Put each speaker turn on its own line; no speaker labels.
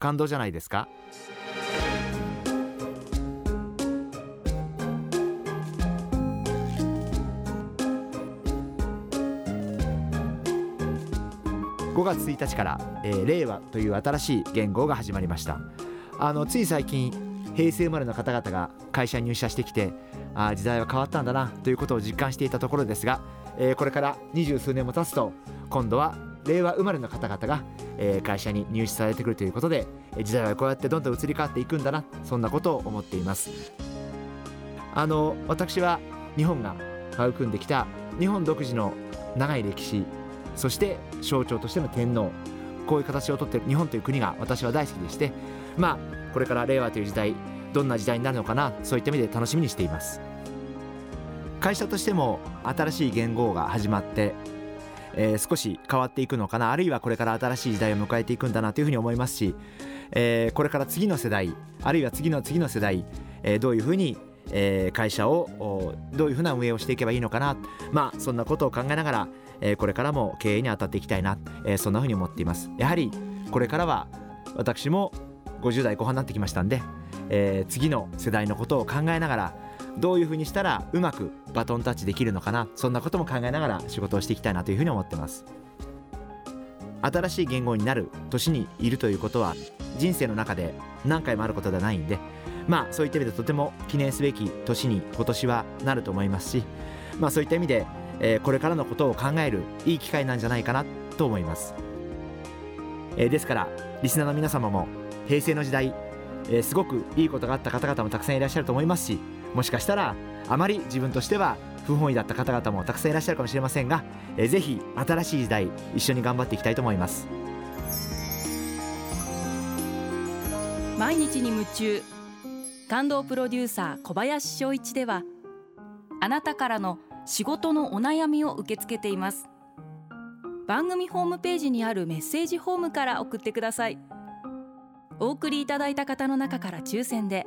感動じゃないですか？5月1日から、えー、令和という新しい元号が始まりました。あのつい最近平成生まれの方々が会社に入社してきてあ時代は変わったんだなということを実感していたところですが、えー、これから二十数年も経つと今度は令和生まれの方々が、えー、会社に入社されてくるということで時代はこうやってどんどん移り変わっていくんだなそんなことを思っています。あの私は日本が育んできた日本独自の長い歴史そして象徴としての天皇こういう形をとっている日本という国が私は大好きでしてまあこれから令和という時代どんな時代になるのかなそういった意味で楽しみにしています。会社としても新しい元号が始まって、えー、少し変わっていくのかなあるいはこれから新しい時代を迎えていくんだなというふうに思いますし、えー、これから次の世代あるいは次の次の世代、えー、どういうふうにえ、会社をどういうふうな運営をしていけばいいのかなまあそんなことを考えながら、え、これからも経営に当たっていきたいな、え、そんなふうに思っています。やはりこれからは私も50代後半になってきましたんで、え、次の世代のことを考えながらどういうふうにしたらうまくバトンタッチできるのかな？そんなことも考えながら仕事をしていきたいなというふうに思ってます。新しい言語になる年にいるということは人生の中で何回もあることではないんでまあそういった意味でとても記念すべき年に今年はなると思いますしまあそういった意味で、えー、これからのことを考えるいい機会なんじゃないかなと思います、えー、ですからリスナーの皆様も平成の時代、えー、すごくいいことがあった方々もたくさんいらっしゃると思いますしもしかしたらあまり自分としては不本意だった方々もたくさんいらっしゃるかもしれませんが、えー、ぜひ新しい時代一緒に頑張っていきたいと思います。
毎日に夢中。感動プロデューサー小林翔一ではあなたからの仕事のお悩みを受け付けています。番組ホームページにあるメッセージフォームから送ってください。お送りいただいた方の中から抽選で